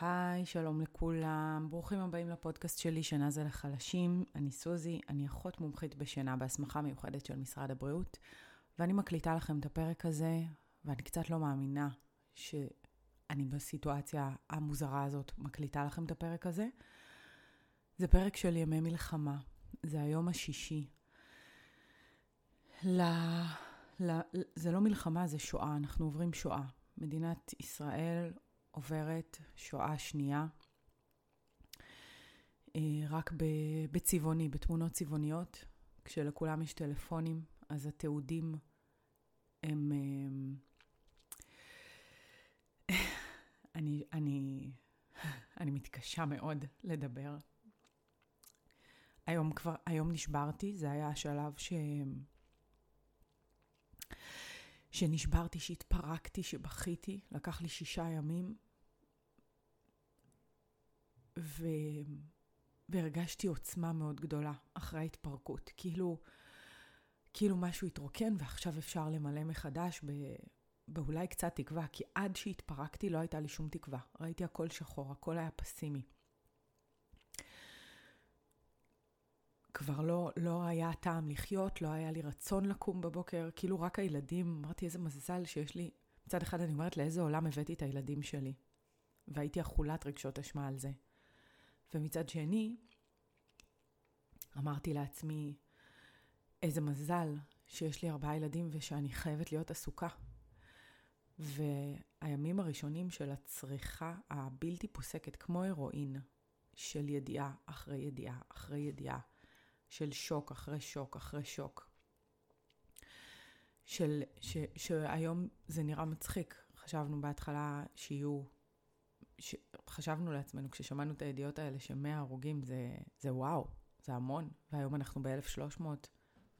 היי, שלום לכולם, ברוכים הבאים לפודקאסט שלי, שינה זה לחלשים. אני סוזי, אני אחות מומחית בשינה בהסמכה מיוחדת של משרד הבריאות, ואני מקליטה לכם את הפרק הזה, ואני קצת לא מאמינה שאני בסיטואציה המוזרה הזאת מקליטה לכם את הפרק הזה. זה פרק של ימי מלחמה, זה היום השישי. ל... ל... זה לא מלחמה, זה שואה, אנחנו עוברים שואה. מדינת ישראל עוברת שואה שנייה, אה, רק בצבעוני, בתמונות צבעוניות. כשלכולם יש טלפונים, אז התיעודים הם... אה, אני, אני, אני מתקשה מאוד לדבר. היום כבר, היום נשברתי, זה היה השלב ש... שנשברתי, שהתפרקתי, שבכיתי, לקח לי שישה ימים, ו... והרגשתי עוצמה מאוד גדולה אחרי ההתפרקות. כאילו, כאילו משהו התרוקן ועכשיו אפשר למלא מחדש ב... באולי קצת תקווה, כי עד שהתפרקתי לא הייתה לי שום תקווה. ראיתי הכל שחור, הכל היה פסימי. כבר לא, לא היה טעם לחיות, לא היה לי רצון לקום בבוקר, כאילו רק הילדים, אמרתי איזה מזל שיש לי, מצד אחד אני אומרת לאיזה עולם הבאתי את הילדים שלי, והייתי אכולת רגשות אשמה על זה. ומצד שני, אמרתי לעצמי, איזה מזל שיש לי ארבעה ילדים ושאני חייבת להיות עסוקה. והימים הראשונים של הצריכה הבלתי פוסקת, כמו הירואין, של ידיעה אחרי ידיעה אחרי ידיעה, של שוק אחרי שוק אחרי שוק. של, ש, שהיום זה נראה מצחיק. חשבנו בהתחלה שיהיו, ש, חשבנו לעצמנו כששמענו את הידיעות האלה שמאה הרוגים זה, זה וואו, זה המון, והיום אנחנו ב-1300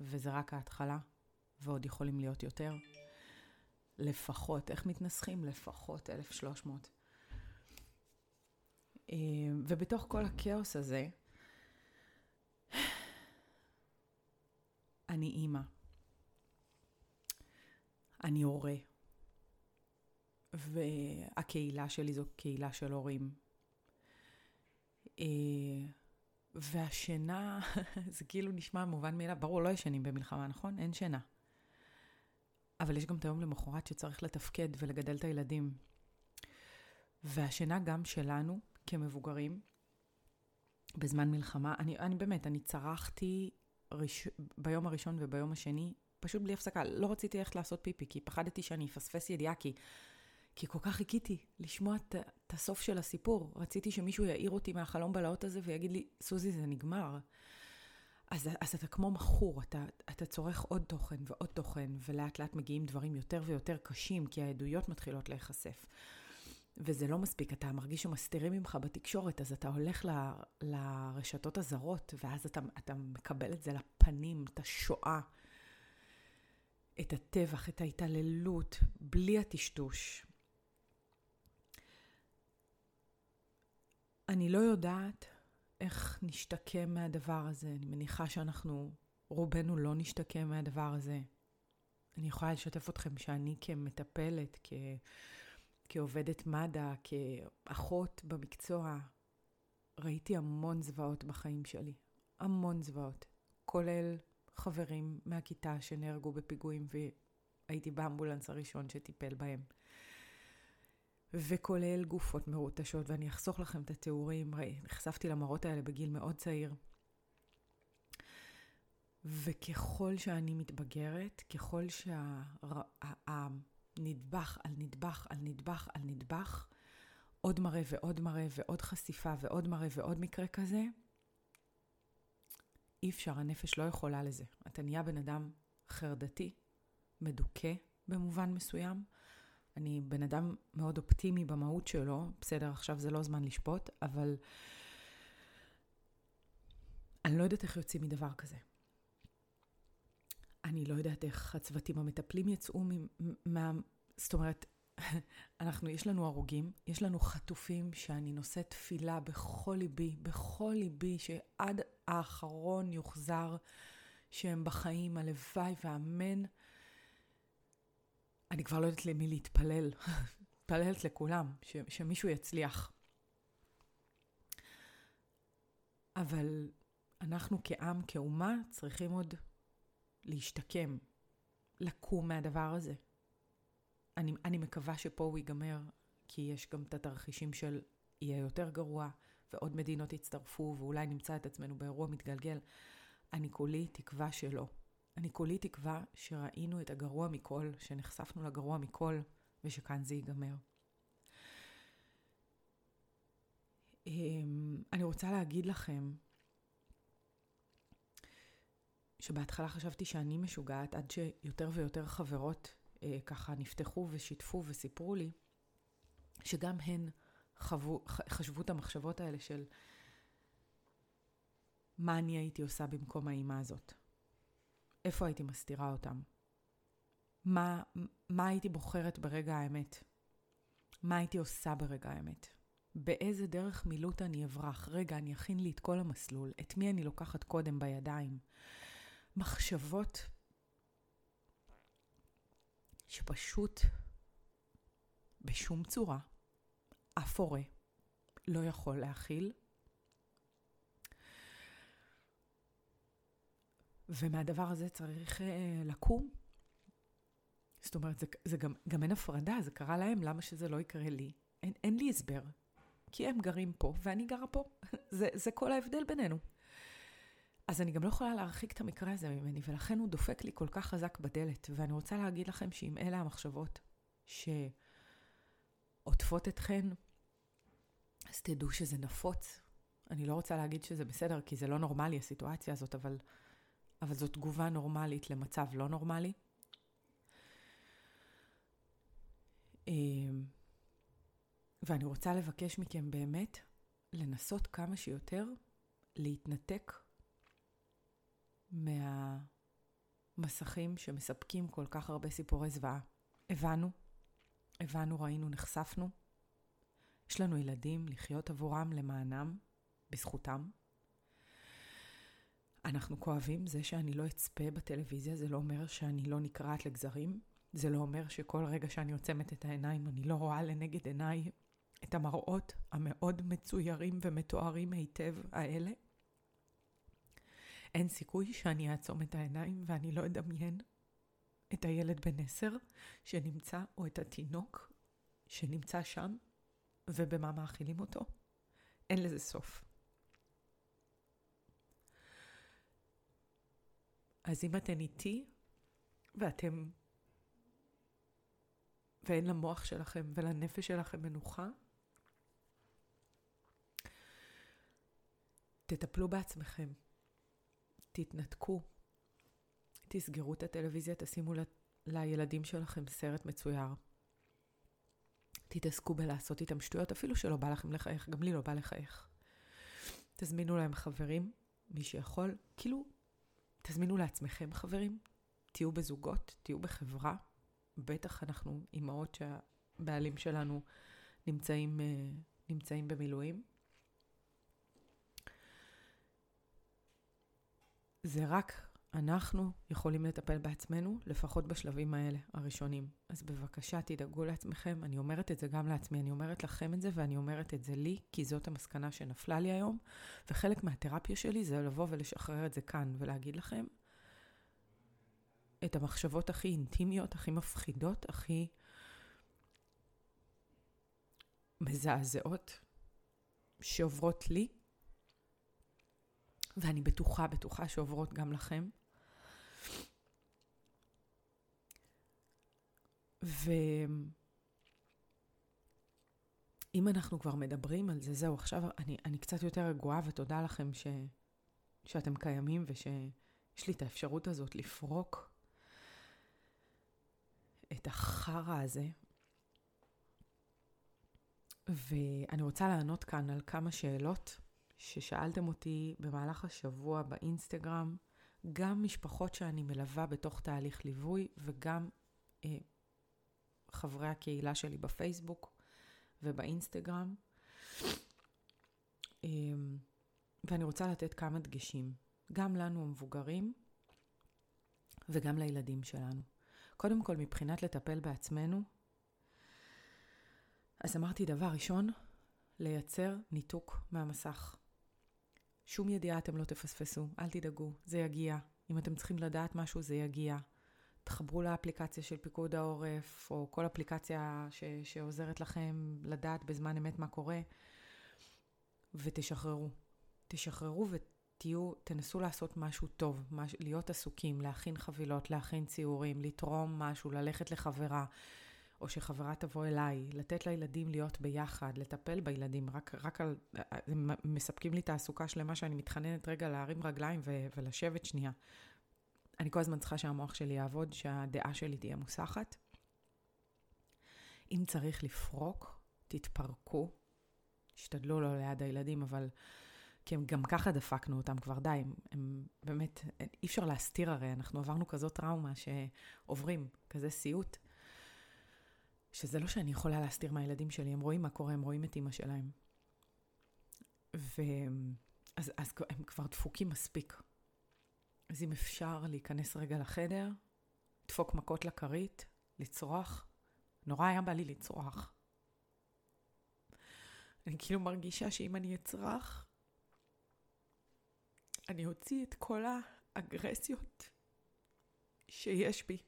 וזה רק ההתחלה, ועוד יכולים להיות יותר. לפחות, איך מתנסחים? לפחות 1,300. אה, ובתוך כל הכאוס הזה, אני אימא. אני הורה. והקהילה שלי זו קהילה של הורים. אה, והשינה, זה כאילו נשמע מובן מאליו, ברור, לא ישנים במלחמה, נכון? אין שינה. אבל יש גם את היום למחרת שצריך לתפקד ולגדל את הילדים. והשינה גם שלנו, כמבוגרים, בזמן מלחמה, אני, אני באמת, אני צרחתי ראש... ביום הראשון וביום השני, פשוט בלי הפסקה. לא רציתי ללכת לעשות פיפי, כי פחדתי שאני אפספס ידיעה, כי, כי כל כך חיכיתי לשמוע את הסוף של הסיפור. רציתי שמישהו יעיר אותי מהחלום בלהות הזה ויגיד לי, סוזי, זה נגמר. אז, אז אתה כמו מכור, אתה, אתה צורך עוד תוכן ועוד תוכן, ולאט לאט מגיעים דברים יותר ויותר קשים, כי העדויות מתחילות להיחשף. וזה לא מספיק, אתה מרגיש שמסתירים ממך בתקשורת, אז אתה הולך ל, לרשתות הזרות, ואז אתה, אתה מקבל את זה לפנים, את השואה, את הטבח, את ההתעללות, בלי הטשטוש. אני לא יודעת איך נשתקם מהדבר הזה. אני מניחה שאנחנו, רובנו לא נשתקם מהדבר הזה. אני יכולה לשתף אתכם שאני כמטפלת, כ... כעובדת מד"א, כאחות במקצוע, ראיתי המון זוועות בחיים שלי. המון זוועות. כולל חברים מהכיתה שנהרגו בפיגועים והייתי באמבולנס הראשון שטיפל בהם. וכולל גופות מרוטשות, ואני אחסוך לכם את התיאורים, נחשפתי למראות האלה בגיל מאוד צעיר. וככל שאני מתבגרת, ככל שה... נדבך על נדבך על נדבך על נדבך, עוד מראה ועוד מראה ועוד חשיפה ועוד מראה ועוד מקרה כזה, אי אפשר, הנפש לא יכולה לזה. אתה נהיה בן אדם חרדתי, מדוכא במובן מסוים. אני בן אדם מאוד אופטימי במהות שלו, בסדר, עכשיו זה לא זמן לשפוט, אבל אני לא יודעת איך יוצאים מדבר כזה. אני לא יודעת איך הצוותים המטפלים יצאו מה... זאת אומרת, אנחנו, יש לנו הרוגים, יש לנו חטופים שאני נושאת תפילה בכל ליבי, בכל ליבי, שעד האחרון יוחזר שהם בחיים, הלוואי ואמן. אני כבר לא יודעת למי להתפלל. מתפללת לכולם, ש, שמישהו יצליח. אבל אנחנו כעם, כאומה, צריכים עוד להשתקם, לקום מהדבר הזה. אני, אני מקווה שפה הוא ייגמר, כי יש גם את התרחישים של יהיה יותר גרוע, ועוד מדינות יצטרפו, ואולי נמצא את עצמנו באירוע מתגלגל. אני כולי תקווה שלא. אני כולי תקווה שראינו את הגרוע מכל, שנחשפנו לגרוע מכל, ושכאן זה ייגמר. אמ, אני רוצה להגיד לכם שבהתחלה חשבתי שאני משוגעת, עד שיותר ויותר חברות אה, ככה נפתחו ושיתפו וסיפרו לי, שגם הן חוו, חשבו את המחשבות האלה של מה אני הייתי עושה במקום האימא הזאת? איפה הייתי מסתירה אותם? מה, מה הייתי בוחרת ברגע האמת? מה הייתי עושה ברגע האמת? באיזה דרך מילוט אני אברח? רגע, אני אכין לי את כל המסלול. את מי אני לוקחת קודם בידיים? מחשבות שפשוט בשום צורה אף הורה לא יכול להכיל. ומהדבר הזה צריך uh, לקום. זאת אומרת, זה, זה גם, גם אין הפרדה, זה קרה להם, למה שזה לא יקרה לי? אין, אין לי הסבר. כי הם גרים פה ואני גרה פה. זה, זה כל ההבדל בינינו. אז אני גם לא יכולה להרחיק את המקרה הזה ממני, ולכן הוא דופק לי כל כך חזק בדלת. ואני רוצה להגיד לכם שאם אלה המחשבות שעוטפות אתכן, אז תדעו שזה נפוץ. אני לא רוצה להגיד שזה בסדר, כי זה לא נורמלי הסיטואציה הזאת, אבל, אבל זו תגובה נורמלית למצב לא נורמלי. אמ, ואני רוצה לבקש מכם באמת לנסות כמה שיותר להתנתק מהמסכים שמספקים כל כך הרבה סיפורי זוועה. הבנו, הבנו, ראינו, נחשפנו. יש לנו ילדים לחיות עבורם, למענם, בזכותם. אנחנו כואבים, זה שאני לא אצפה בטלוויזיה זה לא אומר שאני לא נקרעת לגזרים. זה לא אומר שכל רגע שאני עוצמת את העיניים אני לא רואה לנגד עיניי את המראות המאוד מצוירים ומתוארים היטב האלה. אין סיכוי שאני אעצום את העיניים ואני לא אדמיין את הילד בן עשר שנמצא, או את התינוק שנמצא שם, ובמה מאכילים אותו. אין לזה סוף. אז אם אתן איתי, ואתם, ואין למוח שלכם ולנפש שלכם מנוחה, תטפלו בעצמכם. תתנתקו. תסגרו את הטלוויזיה, תשימו. לילדים שלכם סרט מצויר. תתעסקו בלעשות איתם שטויות, אפילו שלא בא לכם לחייך, גם לי לא בא לחייך. תזמינו להם חברים, מי שיכול, כאילו, תזמינו לעצמכם חברים, תהיו בזוגות, תהיו בחברה. בטח אנחנו אימהות שהבעלים שלנו נמצאים, אה, נמצאים במילואים. זה רק אנחנו יכולים לטפל בעצמנו, לפחות בשלבים האלה, הראשונים. אז בבקשה, תדאגו לעצמכם. אני אומרת את זה גם לעצמי, אני אומרת לכם את זה, ואני אומרת את זה לי, כי זאת המסקנה שנפלה לי היום. וחלק מהתרפיה שלי זה לבוא ולשחרר את זה כאן, ולהגיד לכם את המחשבות הכי אינטימיות, הכי מפחידות, הכי מזעזעות שעוברות לי, ואני בטוחה, בטוחה שעוברות גם לכם. ואם אנחנו כבר מדברים על זה, זהו, עכשיו אני, אני קצת יותר רגועה, ותודה לכם ש, שאתם קיימים ושיש לי את האפשרות הזאת לפרוק את החרא הזה. ואני רוצה לענות כאן על כמה שאלות ששאלתם אותי במהלך השבוע באינסטגרם, גם משפחות שאני מלווה בתוך תהליך ליווי וגם אה, חברי הקהילה שלי בפייסבוק ובאינסטגרם. אה, ואני רוצה לתת כמה דגשים, גם לנו המבוגרים וגם לילדים שלנו. קודם כל, מבחינת לטפל בעצמנו, אז אמרתי דבר ראשון, לייצר ניתוק מהמסך. שום ידיעה אתם לא תפספסו, אל תדאגו, זה יגיע. אם אתם צריכים לדעת משהו, זה יגיע. תחברו לאפליקציה של פיקוד העורף, או כל אפליקציה ש- שעוזרת לכם לדעת בזמן אמת מה קורה, ותשחררו. תשחררו ותהיו, תנסו לעשות משהו טוב, מש, להיות עסוקים, להכין חבילות, להכין ציורים, לתרום משהו, ללכת לחברה, או שחברה תבוא אליי, לתת לילדים להיות ביחד, לטפל בילדים, רק, רק על... הם מספקים לי תעסוקה שלמה שאני מתחננת רגע להרים רגליים ו, ולשבת שנייה. אני כל הזמן צריכה שהמוח שלי יעבוד, שהדעה שלי תהיה מוסחת. אם צריך לפרוק, תתפרקו. תשתדלו לא ליד הילדים, אבל... כי הם גם ככה דפקנו אותם כבר, די, הם, הם באמת, אי אפשר להסתיר הרי, אנחנו עברנו כזאת טראומה שעוברים, כזה סיוט, שזה לא שאני יכולה להסתיר מהילדים שלי, הם רואים מה קורה, הם רואים את אימא שלהם. ואז אז הם כבר דפוקים מספיק. אז אם אפשר להיכנס רגע לחדר, לדפוק מכות לכרית, לצרוח, נורא היה בא לי לצרוח. אני כאילו מרגישה שאם אני אצרח, אני אוציא את כל האגרסיות שיש בי.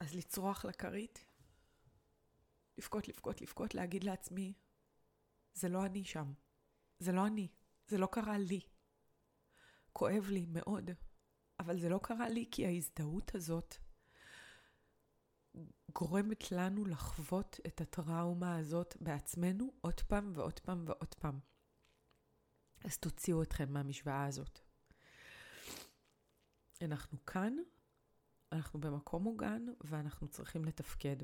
אז לצרוח לכרית, לבכות, לבכות, לבכות, להגיד לעצמי, זה לא אני שם. זה לא אני. זה לא קרה לי. כואב לי מאוד, אבל זה לא קרה לי כי ההזדהות הזאת גורמת לנו לחוות את הטראומה הזאת בעצמנו עוד פעם ועוד פעם ועוד פעם. אז תוציאו אתכם מהמשוואה הזאת. אנחנו כאן, אנחנו במקום מוגן ואנחנו צריכים לתפקד.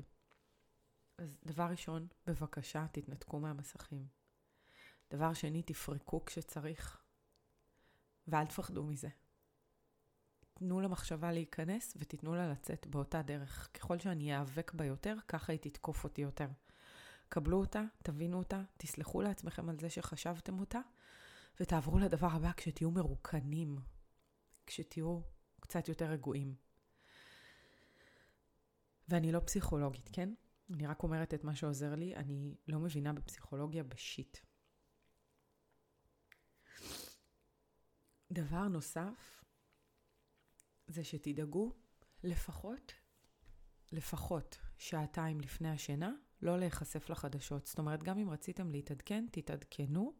אז דבר ראשון, בבקשה, תתנתקו מהמסכים. דבר שני, תפרקו כשצריך, ואל תפחדו מזה. תנו למחשבה להיכנס ותיתנו לה לצאת באותה דרך. ככל שאני איאבק בה יותר, ככה היא תתקוף אותי יותר. קבלו אותה, תבינו אותה, תסלחו לעצמכם על זה שחשבתם אותה, ותעברו לדבר הבא כשתהיו מרוקנים, כשתהיו קצת יותר רגועים. ואני לא פסיכולוגית, כן? אני רק אומרת את מה שעוזר לי, אני לא מבינה בפסיכולוגיה בשיט. דבר נוסף, זה שתדאגו לפחות, לפחות שעתיים לפני השינה, לא להיחשף לחדשות. זאת אומרת, גם אם רציתם להתעדכן, תתעדכנו.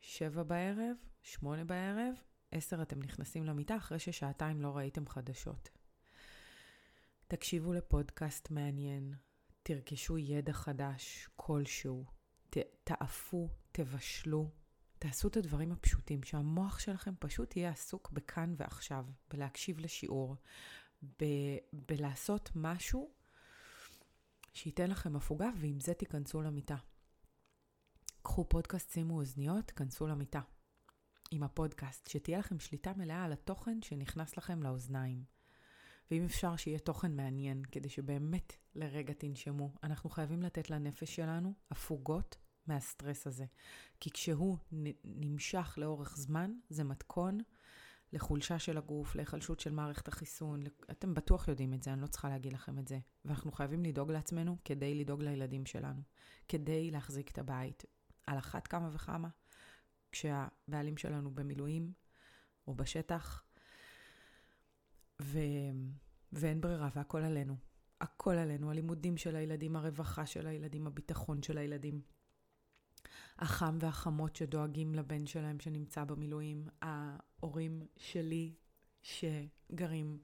שבע בערב, שמונה בערב, עשר אתם נכנסים למיטה אחרי ששעתיים לא ראיתם חדשות. תקשיבו לפודקאסט מעניין, תרכשו ידע חדש כלשהו, ת, תעפו, תבשלו, תעשו את הדברים הפשוטים, שהמוח שלכם פשוט יהיה עסוק בכאן ועכשיו, בלהקשיב לשיעור, ב- בלעשות משהו שייתן לכם הפוגה, ועם זה תיכנסו למיטה. קחו פודקאסט, שימו אוזניות, כנסו למיטה. עם הפודקאסט, שתהיה לכם שליטה מלאה על התוכן שנכנס לכם לאוזניים. ואם אפשר שיהיה תוכן מעניין, כדי שבאמת לרגע תנשמו, אנחנו חייבים לתת לנפש שלנו הפוגות מהסטרס הזה. כי כשהוא נמשך לאורך זמן, זה מתכון לחולשה של הגוף, להיחלשות של מערכת החיסון. אתם בטוח יודעים את זה, אני לא צריכה להגיד לכם את זה. ואנחנו חייבים לדאוג לעצמנו כדי לדאוג לילדים שלנו, כדי להחזיק את הבית. על אחת כמה וכמה, כשהבעלים שלנו במילואים או בשטח, ו... ואין ברירה, והכל עלינו. הכל עלינו, הלימודים של הילדים, הרווחה של הילדים, הביטחון של הילדים. החם והחמות שדואגים לבן שלהם שנמצא במילואים, ההורים שלי שגרים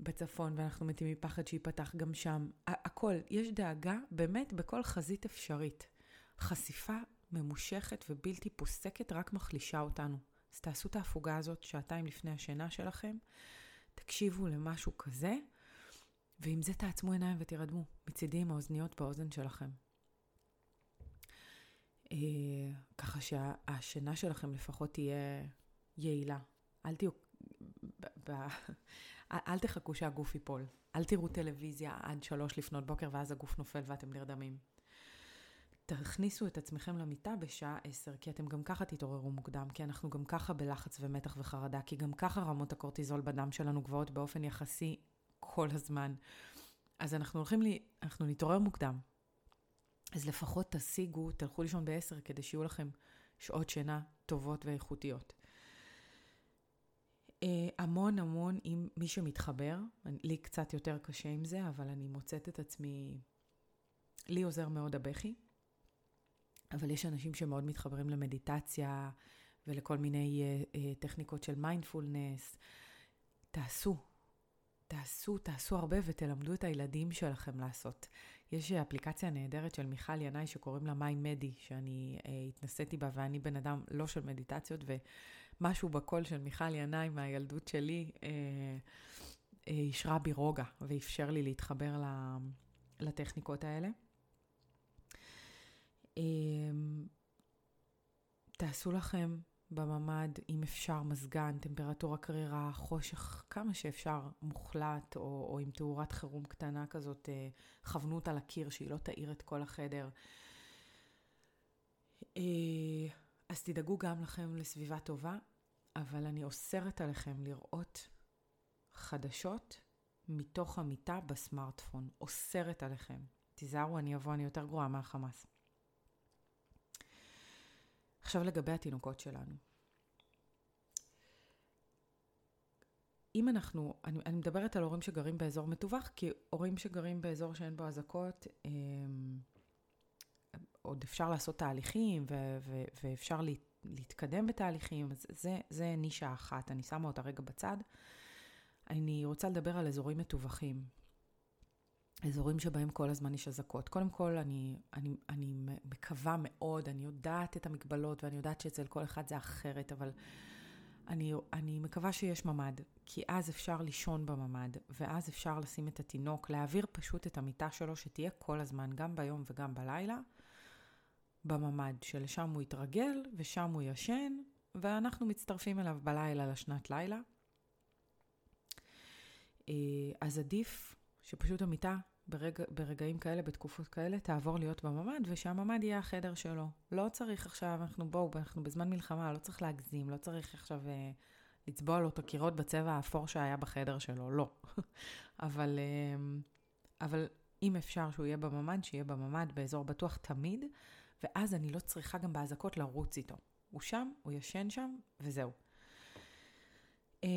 בצפון ואנחנו מתים מפחד שייפתח גם שם. הכל, יש דאגה באמת בכל חזית אפשרית. חשיפה ממושכת ובלתי פוסקת רק מחלישה אותנו. אז תעשו את ההפוגה הזאת שעתיים לפני השינה שלכם, תקשיבו למשהו כזה, ועם זה תעצמו עיניים ותירדמו. מצידי עם האוזניות באוזן שלכם. אה, ככה שהשינה שלכם לפחות תהיה יעילה. אל תהיו... ב, ב, אל תחכו שהגוף ייפול. אל תראו טלוויזיה עד שלוש לפנות בוקר ואז הגוף נופל ואתם נרדמים. תכניסו את עצמכם למיטה בשעה עשר, כי אתם גם ככה תתעוררו מוקדם, כי אנחנו גם ככה בלחץ ומתח וחרדה, כי גם ככה רמות הקורטיזול בדם שלנו גבוהות באופן יחסי כל הזמן. אז אנחנו הולכים לי, אנחנו נתעורר מוקדם. אז לפחות תשיגו, תלכו לישון ב-10 כדי שיהיו לכם שעות שינה טובות ואיכותיות. Uh, המון המון עם מי שמתחבר, לי קצת יותר קשה עם זה, אבל אני מוצאת את עצמי, לי עוזר מאוד הבכי, אבל יש אנשים שמאוד מתחברים למדיטציה ולכל מיני uh, uh, טכניקות של מיינדפולנס. תעשו, תעשו, תעשו הרבה ותלמדו את הילדים שלכם לעשות. יש אפליקציה נהדרת של מיכל ינאי שקוראים לה מיי מדי, שאני uh, התנסיתי בה ואני בן אדם לא של מדיטציות, ומשהו בקול של מיכל ינאי מהילדות שלי uh, uh, אישרה בי רוגע ואפשר לי להתחבר לטכניקות האלה. Uh, תעשו לכם בממ"ד, אם אפשר, מזגן, טמפרטורה קרירה, חושך, כמה שאפשר, מוחלט, או, או עם תאורת חירום קטנה כזאת, אה, כוונו אותה לקיר, שהיא לא תאיר את כל החדר. אה, אז תדאגו גם לכם לסביבה טובה, אבל אני אוסרת עליכם לראות חדשות מתוך המיטה בסמארטפון. אוסרת עליכם. תיזהרו, אני אבוא, אני יותר גרועה מהחמאס. עכשיו לגבי התינוקות שלנו. אם אנחנו, אני, אני מדברת על הורים שגרים באזור מטווח, כי הורים שגרים באזור שאין בו אזעקות, אמ, עוד אפשר לעשות תהליכים ו, ו, ואפשר לה, להתקדם בתהליכים, אז זה, זה נישה אחת, אני שמה אותה רגע בצד. אני רוצה לדבר על אזורים מטווחים. אזורים שבהם כל הזמן יש אזעקות. קודם כל, אני, אני, אני מקווה מאוד, אני יודעת את המגבלות ואני יודעת שאצל כל אחד זה אחרת, אבל אני, אני מקווה שיש ממ"ד, כי אז אפשר לישון בממ"ד, ואז אפשר לשים את התינוק, להעביר פשוט את המיטה שלו, שתהיה כל הזמן, גם ביום וגם בלילה, בממ"ד, שלשם הוא יתרגל ושם הוא ישן, ואנחנו מצטרפים אליו בלילה לשנת לילה. אה, אז עדיף שפשוט המיטה ברגע, ברגעים כאלה, בתקופות כאלה, תעבור להיות בממ"ד, ושהממ"ד יהיה החדר שלו. לא צריך עכשיו, אנחנו בואו, אנחנו בזמן מלחמה, לא צריך להגזים, לא צריך עכשיו אה, לצבוע לו את הקירות בצבע האפור שהיה בחדר שלו, לא. אבל, אה, אבל אם אפשר שהוא יהיה בממ"ד, שיהיה בממ"ד באזור בטוח תמיד, ואז אני לא צריכה גם באזעקות לרוץ איתו. הוא שם, הוא ישן שם, וזהו. אה,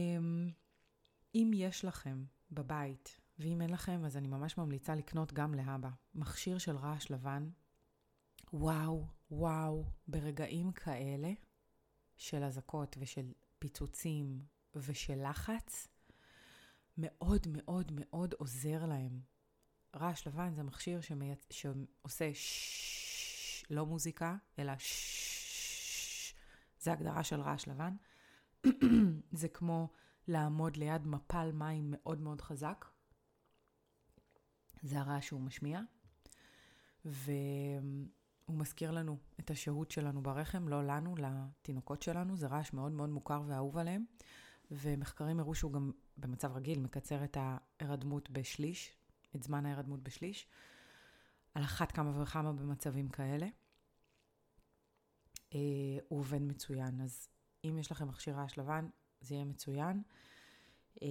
אם יש לכם בבית ואם אין לכם, אז אני ממש ממליצה לקנות גם להבא. מכשיר של רעש לבן, וואו, וואו, ברגעים כאלה של אזעקות ושל פיצוצים ושל לחץ, מאוד מאוד מאוד עוזר להם. רעש לבן זה מכשיר שמי... שעושה ששש, לא מוזיקה, אלא ששש, זה הגדרה של רעש לבן. זה כמו לעמוד ליד מפל מים מאוד מאוד חזק, זה הרעש שהוא משמיע, והוא מזכיר לנו את השהות שלנו ברחם, לא לנו, לתינוקות שלנו, זה רעש מאוד מאוד מוכר ואהוב עליהם, ומחקרים הראו שהוא גם במצב רגיל מקצר את ההירדמות בשליש, את זמן ההירדמות בשליש, על אחת כמה וכמה במצבים כאלה. אה, הוא עובד מצוין, אז אם יש לכם מכשיר רעש לבן, זה יהיה מצוין. אה,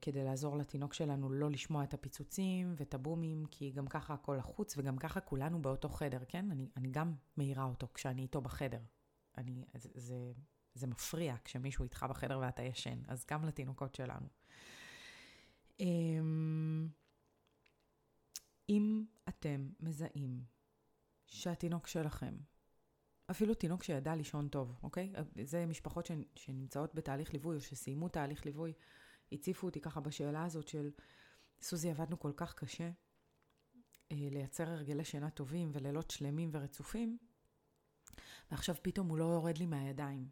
כדי לעזור לתינוק שלנו לא לשמוע את הפיצוצים ואת הבומים, כי גם ככה הכל לחוץ וגם ככה כולנו באותו חדר, כן? אני, אני גם מעירה אותו כשאני איתו בחדר. אני, זה, זה, זה מפריע כשמישהו איתך בחדר ואתה ישן, אז גם לתינוקות שלנו. אמ, אם אתם מזהים שהתינוק שלכם, אפילו תינוק שידע לישון טוב, אוקיי? זה משפחות שנמצאות בתהליך ליווי או שסיימו תהליך ליווי, הציפו אותי ככה בשאלה הזאת של, סוזי, עבדנו כל כך קשה אה, לייצר הרגלי שינה טובים ולילות שלמים ורצופים, ועכשיו פתאום הוא לא יורד לי מהידיים.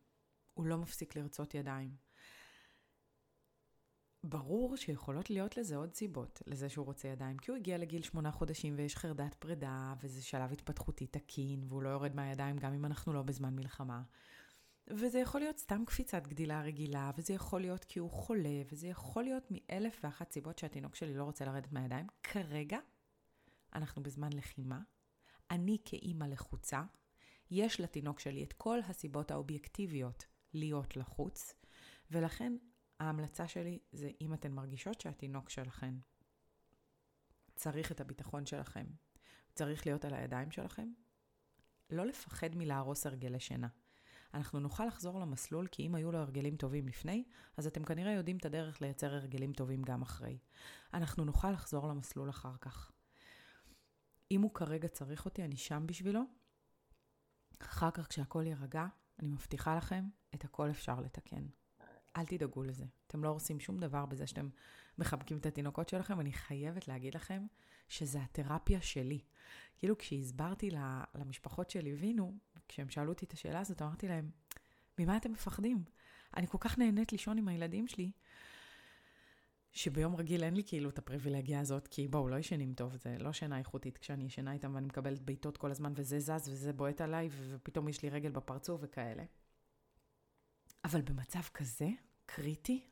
הוא לא מפסיק לרצות ידיים. ברור שיכולות להיות לזה עוד סיבות, לזה שהוא רוצה ידיים, כי הוא הגיע לגיל שמונה חודשים ויש חרדת פרידה, וזה שלב התפתחותי תקין, והוא לא יורד מהידיים גם אם אנחנו לא בזמן מלחמה. וזה יכול להיות סתם קפיצת גדילה רגילה, וזה יכול להיות כי הוא חולה, וזה יכול להיות מאלף ואחת סיבות שהתינוק שלי לא רוצה לרדת מהידיים. כרגע, אנחנו בזמן לחימה. אני כאימא לחוצה, יש לתינוק שלי את כל הסיבות האובייקטיביות להיות לחוץ, ולכן ההמלצה שלי זה אם אתן מרגישות שהתינוק שלכן צריך את הביטחון שלכם, צריך להיות על הידיים שלכם. לא לפחד מלהרוס הרגלי שינה. אנחנו נוכל לחזור למסלול, כי אם היו לו הרגלים טובים לפני, אז אתם כנראה יודעים את הדרך לייצר הרגלים טובים גם אחרי. אנחנו נוכל לחזור למסלול אחר כך. אם הוא כרגע צריך אותי, אני שם בשבילו. אחר כך, כשהכול יירגע, אני מבטיחה לכם, את הכל אפשר לתקן. אל תדאגו לזה. אתם לא הורסים שום דבר בזה שאתם מחבקים את התינוקות שלכם, ואני חייבת להגיד לכם שזה התרפיה שלי. כאילו כשהסברתי למשפחות שליווינו, כשהם שאלו אותי את השאלה הזאת, אמרתי להם, ממה אתם מפחדים? אני כל כך נהנית לישון עם הילדים שלי, שביום רגיל אין לי כאילו את הפריבילגיה הזאת, כי בואו, לא ישנים טוב, זה לא שינה איכותית כשאני ישנה איתם ואני מקבלת בעיטות כל הזמן, וזה זז וזה בועט עליי, ופתאום יש לי רגל בפרצוף וכאלה. אבל במצב כזה, קריטי,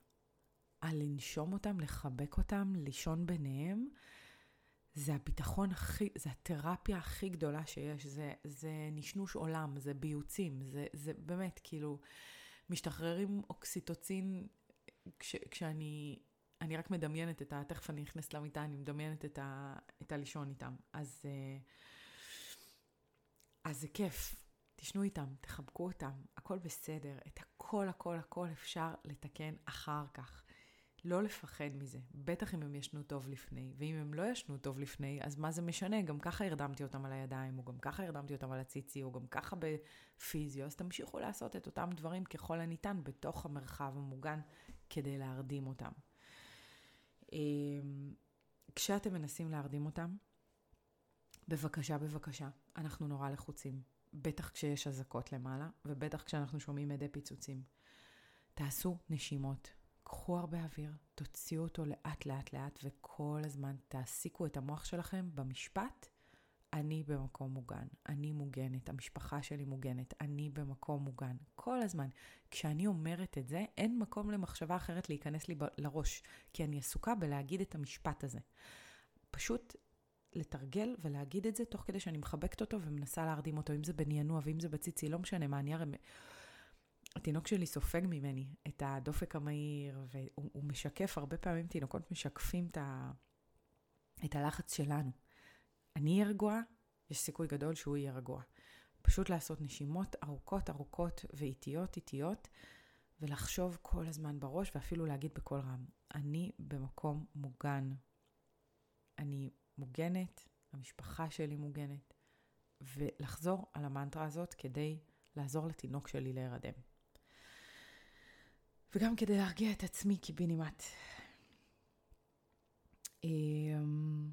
על לנשום אותם, לחבק אותם, לישון ביניהם, זה הביטחון הכי, זה התרפיה הכי גדולה שיש, זה, זה נשנוש עולם, זה ביוצים, זה, זה באמת, כאילו, משתחררים אוקסיטוצין כש, כשאני, אני רק מדמיינת את ה... תכף אני נכנסת למיטה, אני מדמיינת את, ה, את הלישון איתם. אז, אה, אז זה כיף. תשנו איתם, תחבקו אותם, הכל בסדר. את הכל, הכל, הכל אפשר לתקן אחר כך. לא לפחד מזה, בטח אם הם ישנו טוב לפני, ואם הם לא ישנו טוב לפני, אז מה זה משנה? גם ככה הרדמתי אותם על הידיים, או גם ככה הרדמתי אותם על הציצי, או גם ככה בפיזיו, אז תמשיכו לעשות את אותם דברים ככל הניתן בתוך המרחב המוגן כדי להרדים אותם. אמ, כשאתם מנסים להרדים אותם, בבקשה, בבקשה, אנחנו נורא לחוצים. בטח כשיש אזעקות למעלה, ובטח כשאנחנו שומעים מדי פיצוצים. תעשו נשימות. קחו הרבה אוויר, תוציאו אותו לאט לאט לאט, וכל הזמן תעסיקו את המוח שלכם במשפט, אני במקום מוגן, אני מוגנת, המשפחה שלי מוגנת, אני במקום מוגן. כל הזמן. כשאני אומרת את זה, אין מקום למחשבה אחרת להיכנס לי לראש, כי אני עסוקה בלהגיד את המשפט הזה. פשוט לתרגל ולהגיד את זה תוך כדי שאני מחבקת אותו ומנסה להרדים אותו, אם זה בנענוע ואם זה בציצי, לא משנה מה, אני הרי... התינוק שלי סופג ממני את הדופק המהיר, והוא משקף, הרבה פעמים תינוקות משקפים את, ה, את הלחץ שלנו. אני אהיה רגועה, יש סיכוי גדול שהוא יהיה רגוע. פשוט לעשות נשימות ארוכות ארוכות ואיטיות איטיות, ולחשוב כל הזמן בראש, ואפילו להגיד בקול רם, אני במקום מוגן. אני מוגנת, המשפחה שלי מוגנת, ולחזור על המנטרה הזאת כדי לעזור לתינוק שלי להירדם. וגם כדי להרגיע את עצמי קיבינימט. אמ,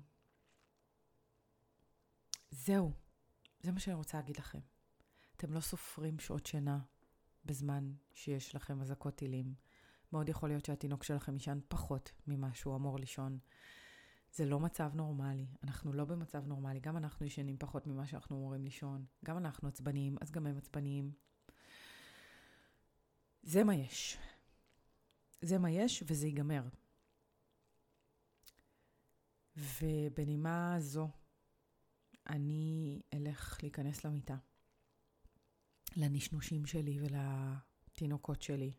זהו, זה מה שאני רוצה להגיד לכם. אתם לא סופרים שעות שינה בזמן שיש לכם אזעקות טילים. מאוד יכול להיות שהתינוק שלכם יישן פחות ממה שהוא אמור לישון. זה לא מצב נורמלי, אנחנו לא במצב נורמלי, גם אנחנו ישנים פחות ממה שאנחנו אמורים לישון, גם אנחנו עצבניים, אז גם הם עצבניים. זה מה יש. זה מה יש וזה ייגמר. ובנימה זו, אני אלך להיכנס למיטה, לנשנושים שלי ולתינוקות שלי.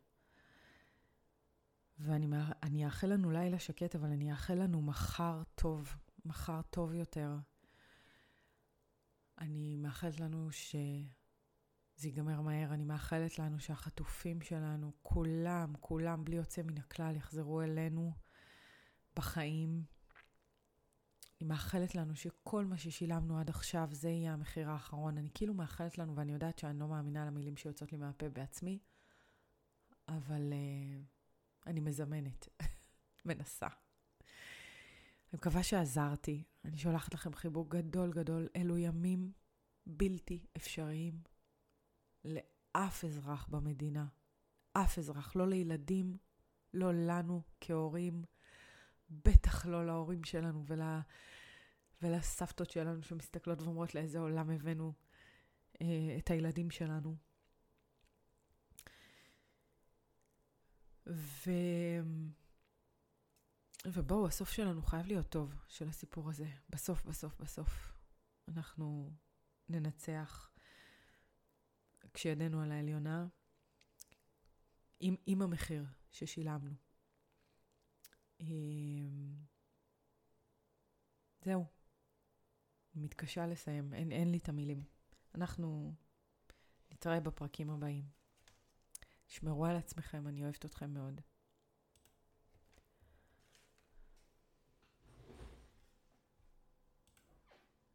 ואני אאחל לנו לילה שקט, אבל אני אאחל לנו מחר טוב, מחר טוב יותר. אני מאחלת לנו ש... זה ייגמר מהר. אני מאחלת לנו שהחטופים שלנו, כולם, כולם, בלי יוצא מן הכלל, יחזרו אלינו בחיים. אני מאחלת לנו שכל מה ששילמנו עד עכשיו, זה יהיה המחיר האחרון. אני כאילו מאחלת לנו, ואני יודעת שאני לא מאמינה למילים שיוצאות לי מהפה בעצמי, אבל uh, אני מזמנת, מנסה. אני מקווה שעזרתי. אני שולחת לכם חיבוק גדול גדול. אלו ימים בלתי אפשריים. לאף אזרח במדינה. אף אזרח, לא לילדים, לא לנו כהורים, בטח לא להורים שלנו ול... ולסבתות שלנו שמסתכלות ואומרות לאיזה עולם הבאנו אה, את הילדים שלנו. ו... ובואו, הסוף שלנו חייב להיות טוב, של הסיפור הזה. בסוף, בסוף, בסוף. אנחנו ננצח. כשידנו על העליונה, עם, עם המחיר ששילמנו. אמ, זהו. מתקשה לסיים, אין, אין לי את המילים. אנחנו נתראה בפרקים הבאים. שמרו על עצמכם, אני אוהבת אתכם מאוד.